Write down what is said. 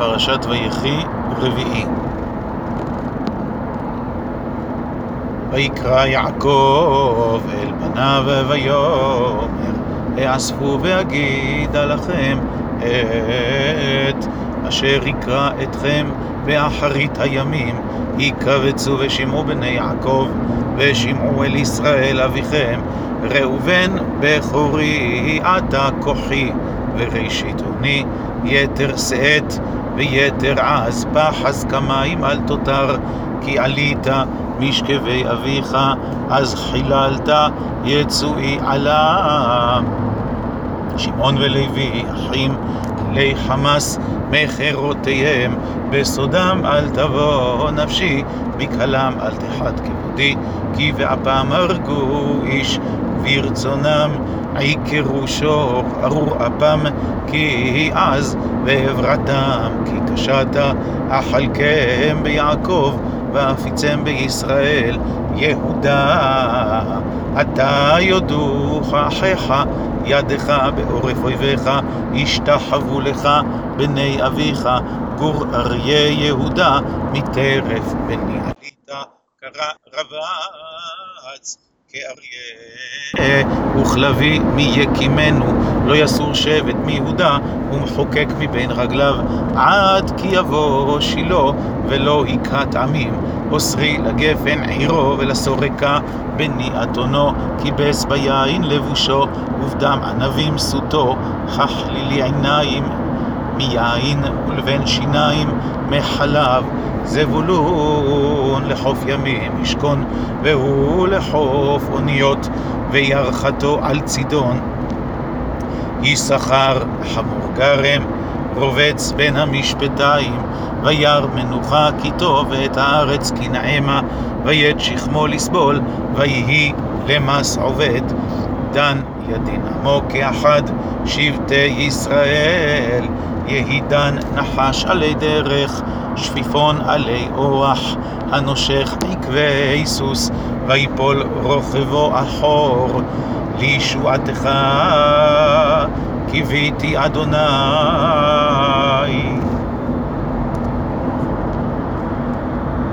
פרשת ויחי רביעי. ויקרא יעקב אל בניו ויאמר, האספו ואגידה לכם את אשר יקרא אתכם באחרית הימים, יקבצו ושמעו בני יעקב, ושמעו אל ישראל אביכם, ראובן בכורי אתה כוחי, וראשית אוני יתר שאת ויתר עז, פחז כמים אל תותר, כי עלית משכבי אביך, אז חיללת יצואי עלה. שמעון ולוי אחים, כלי חמס מכרותיהם, בסודם אל תבוא נפשי, בקהלם אל תחת כבודי, כי באפם הרגו איש, וברצונם עיקרו שור, ארור אפם, כי אז ועברתם, כי קשת אכלכם ביעקב, ואפיצם בישראל, יהודה. אתה יודוך אחיך, ידך בעורף אויביך, ישתחוו לך בני אביך, גור אריה יהודה, מטרף בני עלית, קרא רבץ. כאריה וכלבי מי יקימנו, לא יסור שבט מיהודה, ומחוקק מבין רגליו, עד כי יבוא שילה, ולא היכה טעמים. אוסרי לגפן עירו, ולסורקה בני אתונו, כיבס ביין לבושו, ובדם ענבים סוטו, ככלילי עיניים מיין, ולבן שיניים מחלב. זבולון לחוף ימים ישכון, והוא לחוף אוניות, וירחתו על צידון. יששכר חמור גרם, רובץ בין המשפטיים, וירא מנוחה כי טוב, ואת הארץ כי נעמה, ויית שכמו לסבול, ויהי למס עובד. דן ידין עמו כאחד שבטי ישראל, יהי דן נחש עלי דרך, שפיפון עלי אורח, הנושך עקבי סוס, ויפול רוכבו אחור, לישועתך קיוויתי אדוני.